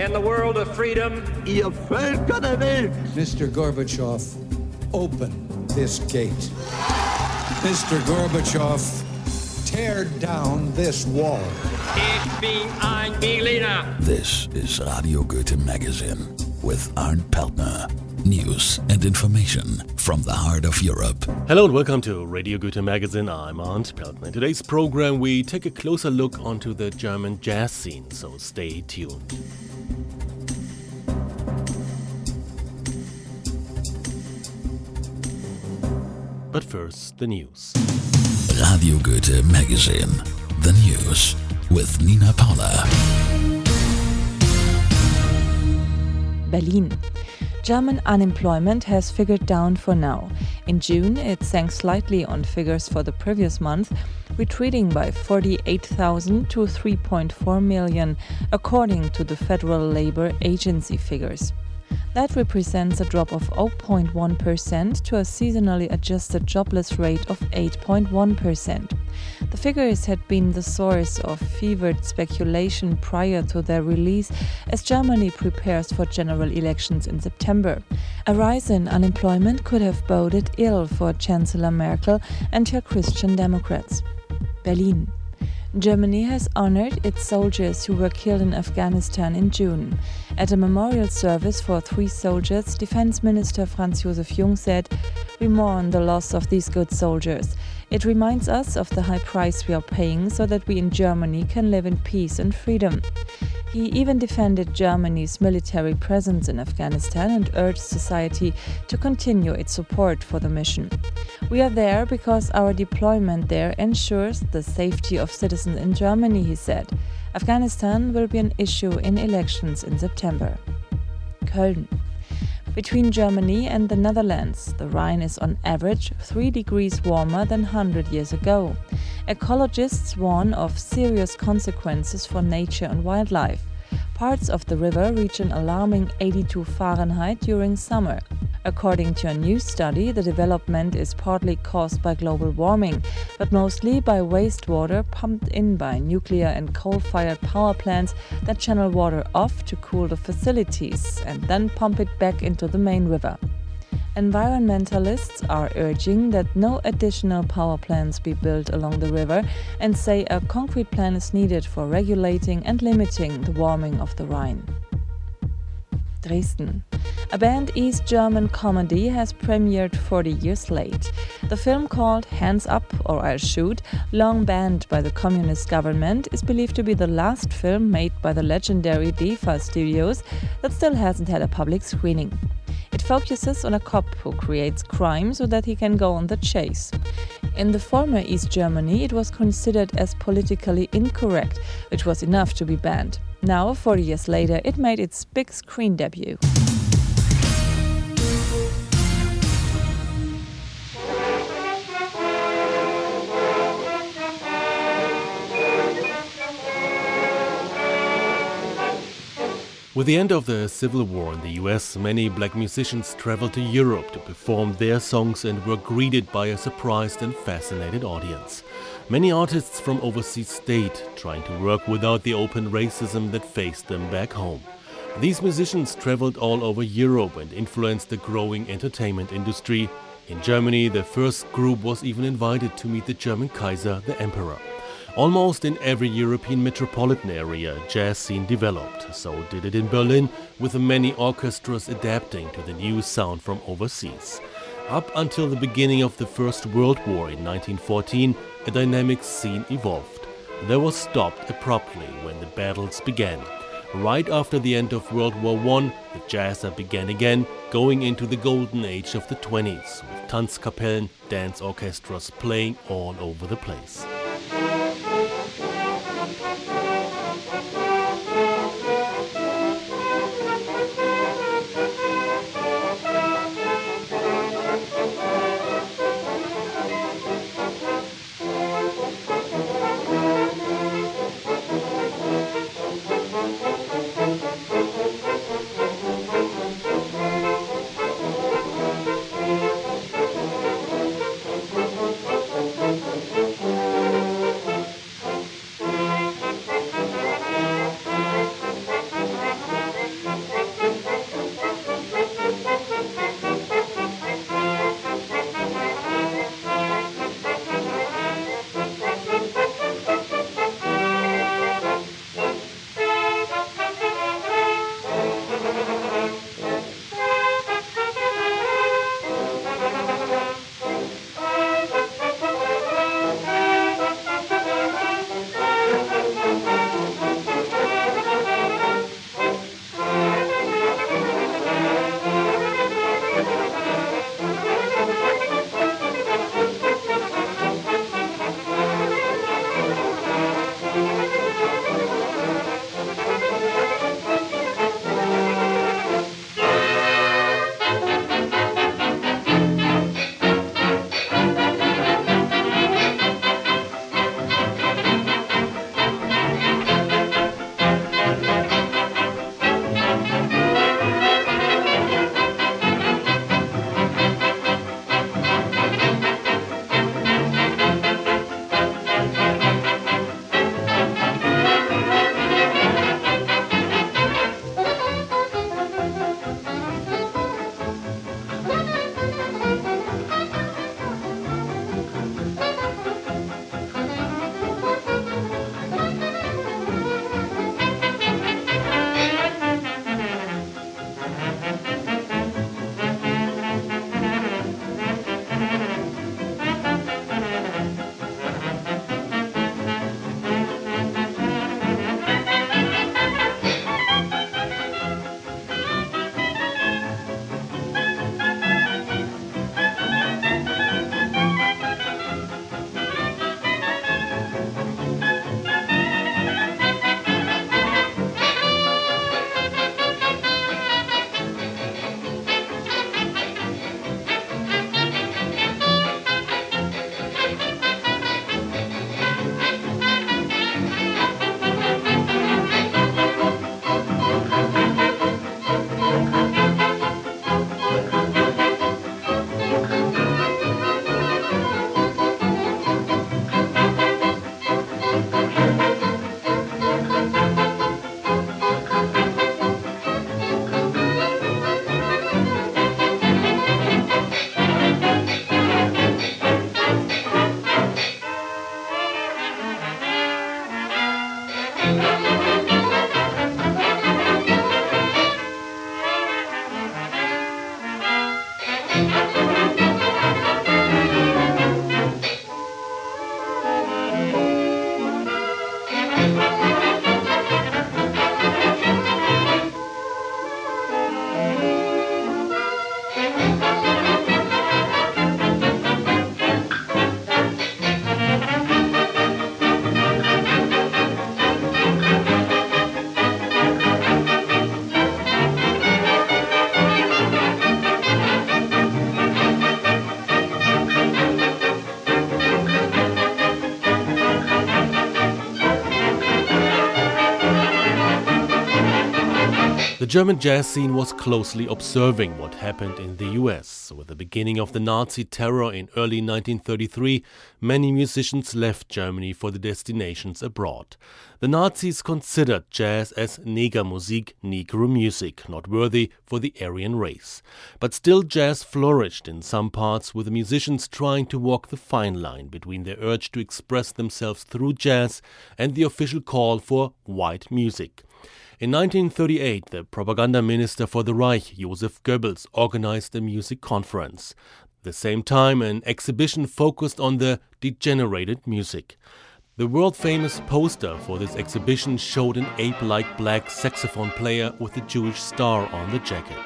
in the world of freedom. Ihr Völker Welt. Mr. Gorbachev, open this gate. Mr. Gorbachev, tear down this wall. Ich bin ein Berliner. This is Radio Goethe Magazine with Arndt Peltner. News and information from the heart of Europe. Hello and welcome to Radio Goethe Magazine. I'm Arndt Peltner. In today's program, we take a closer look onto the German jazz scene, so stay tuned. But first, the news. Radio Goethe Magazine. The news with Nina Paula. Berlin. German unemployment has figured down for now. In June, it sank slightly on figures for the previous month, retreating by 48,000 to 3.4 million, according to the Federal Labor Agency figures. That represents a drop of 0.1% to a seasonally adjusted jobless rate of 8.1%. The figures had been the source of fevered speculation prior to their release as Germany prepares for general elections in September. A rise in unemployment could have boded ill for Chancellor Merkel and her Christian Democrats. Berlin. Germany has honored its soldiers who were killed in Afghanistan in June. At a memorial service for three soldiers, Defense Minister Franz Josef Jung said, We mourn the loss of these good soldiers. It reminds us of the high price we are paying so that we in Germany can live in peace and freedom. He even defended Germany's military presence in Afghanistan and urged society to continue its support for the mission. We are there because our deployment there ensures the safety of citizens in Germany, he said. Afghanistan will be an issue in elections in September. Köln. Between Germany and the Netherlands, the Rhine is on average 3 degrees warmer than 100 years ago. Ecologists warn of serious consequences for nature and wildlife. Parts of the river reach an alarming 82 Fahrenheit during summer. According to a new study, the development is partly caused by global warming, but mostly by wastewater pumped in by nuclear and coal fired power plants that channel water off to cool the facilities and then pump it back into the main river. Environmentalists are urging that no additional power plants be built along the river and say a concrete plan is needed for regulating and limiting the warming of the Rhine. Dresden. A banned East German comedy has premiered 40 years late. The film called Hands Up or I'll Shoot, long banned by the communist government, is believed to be the last film made by the legendary DEFA studios that still hasn't had a public screening. It focuses on a cop who creates crime so that he can go on the chase. In the former East Germany, it was considered as politically incorrect, which was enough to be banned. Now, 40 years later, it made its big screen debut. With the end of the Civil War in the US, many black musicians traveled to Europe to perform their songs and were greeted by a surprised and fascinated audience. Many artists from overseas stayed, trying to work without the open racism that faced them back home. These musicians traveled all over Europe and influenced the growing entertainment industry. In Germany, the first group was even invited to meet the German Kaiser, the Emperor. Almost in every European metropolitan area, jazz scene developed. So did it in Berlin, with many orchestras adapting to the new sound from overseas. Up until the beginning of the First World War in 1914, a dynamic scene evolved. There was stopped abruptly when the battles began. Right after the end of World War I, the jazzer began again, going into the golden age of the 20s, with Tanzkapellen, dance orchestras playing all over the place. German jazz scene was closely observing what happened in the US. With the beginning of the Nazi terror in early 1933, many musicians left Germany for the destinations abroad. The Nazis considered jazz as Negermusik, Negro music, not worthy for the Aryan race. But still, jazz flourished in some parts, with the musicians trying to walk the fine line between their urge to express themselves through jazz and the official call for white music. In 1938, the propaganda minister for the Reich, Joseph Goebbels, organized a music conference. The same time, an exhibition focused on the degenerated music. The world famous poster for this exhibition showed an ape like black saxophone player with a Jewish star on the jacket.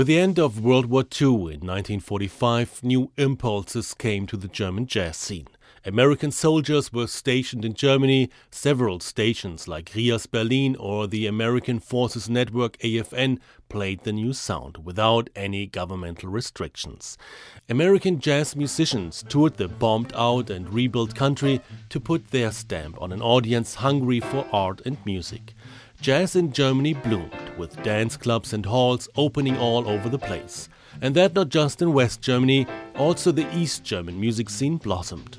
With the end of World War II in 1945, new impulses came to the German jazz scene. American soldiers were stationed in Germany. Several stations like RIAS Berlin or the American Forces Network AFN played the new sound without any governmental restrictions. American jazz musicians toured the bombed out and rebuilt country to put their stamp on an audience hungry for art and music. Jazz in Germany bloomed, with dance clubs and halls opening all over the place. And that not just in West Germany, also the East German music scene blossomed.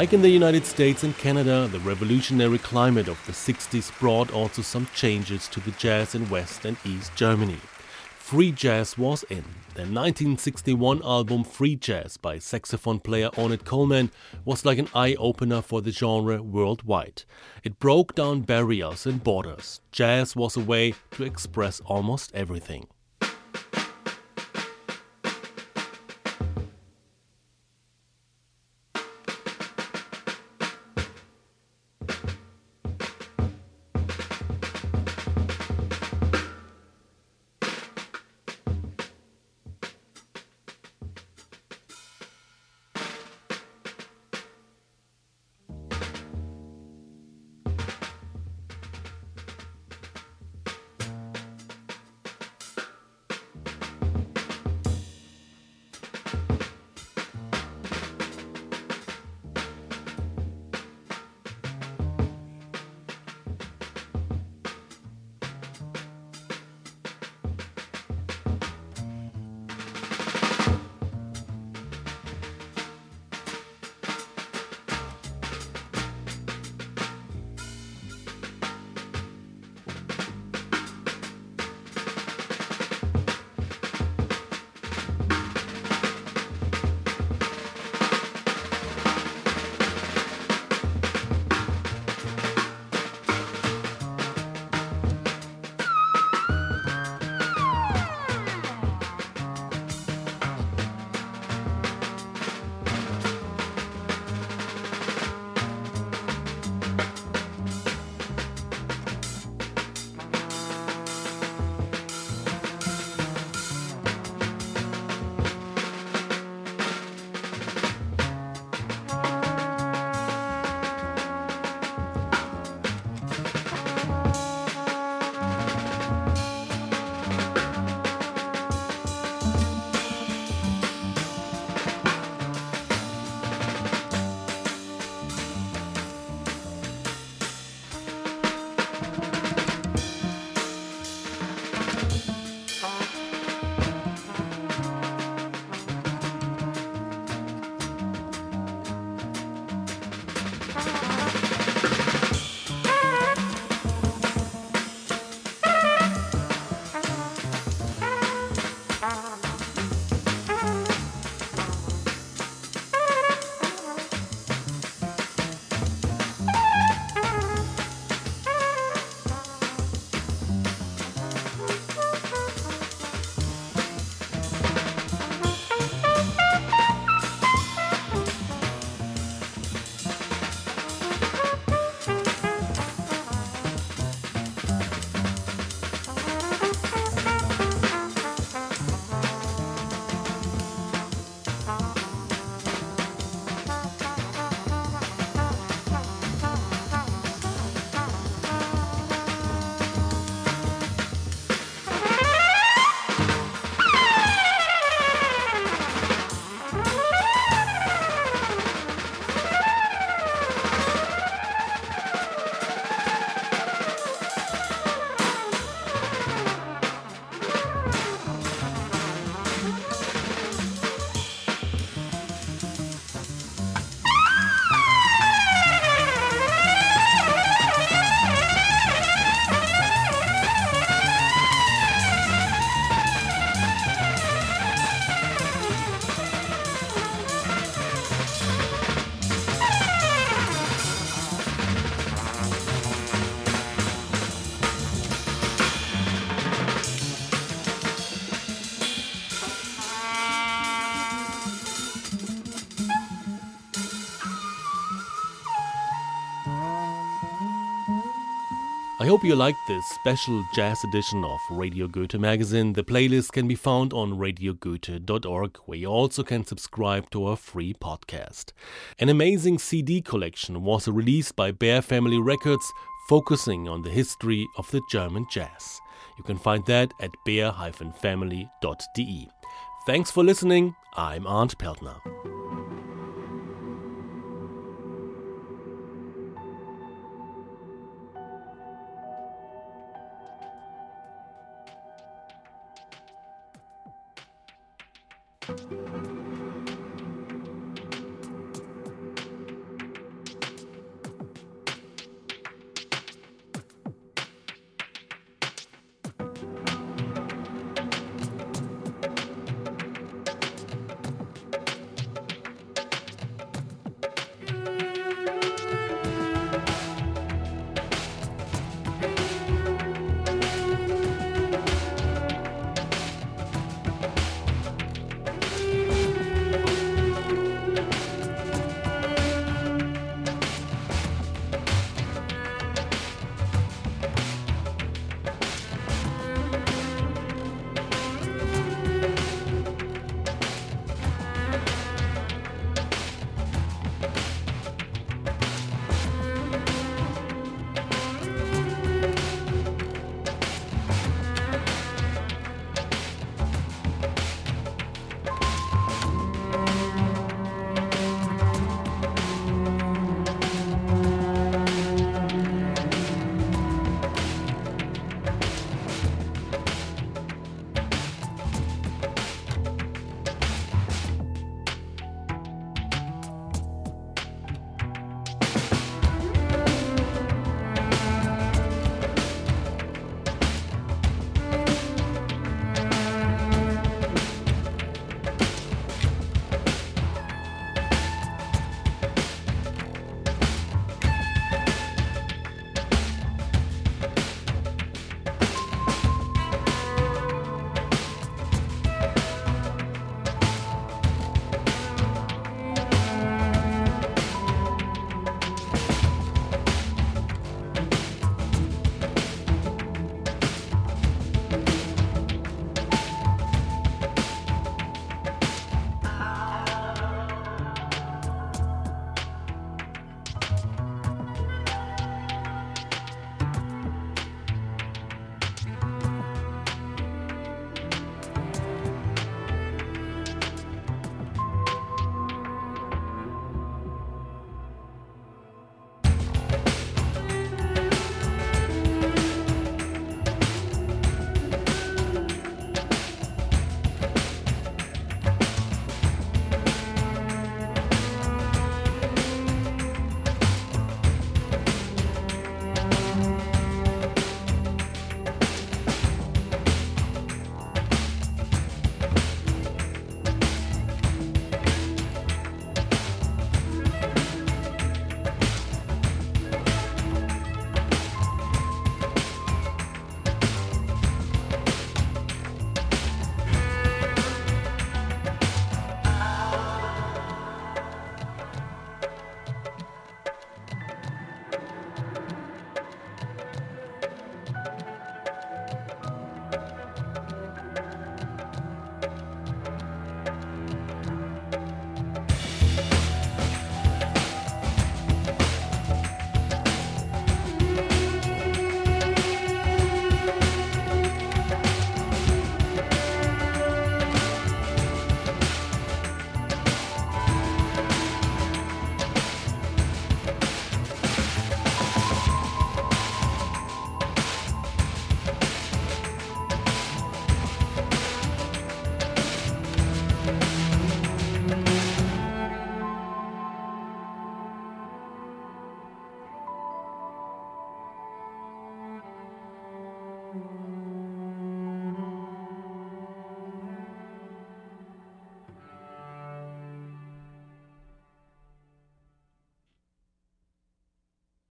Like in the United States and Canada, the revolutionary climate of the 60s brought also some changes to the jazz in West and East Germany. Free jazz was in. The 1961 album Free Jazz by saxophone player Ornette Coleman was like an eye opener for the genre worldwide. It broke down barriers and borders. Jazz was a way to express almost everything. Hope you liked this special jazz edition of Radio Goethe magazine. The playlist can be found on radiogoethe.org, where you also can subscribe to our free podcast. An amazing CD collection was released by Bear Family Records, focusing on the history of the German jazz. You can find that at bear-family.de. Thanks for listening. I'm Arndt Peltner.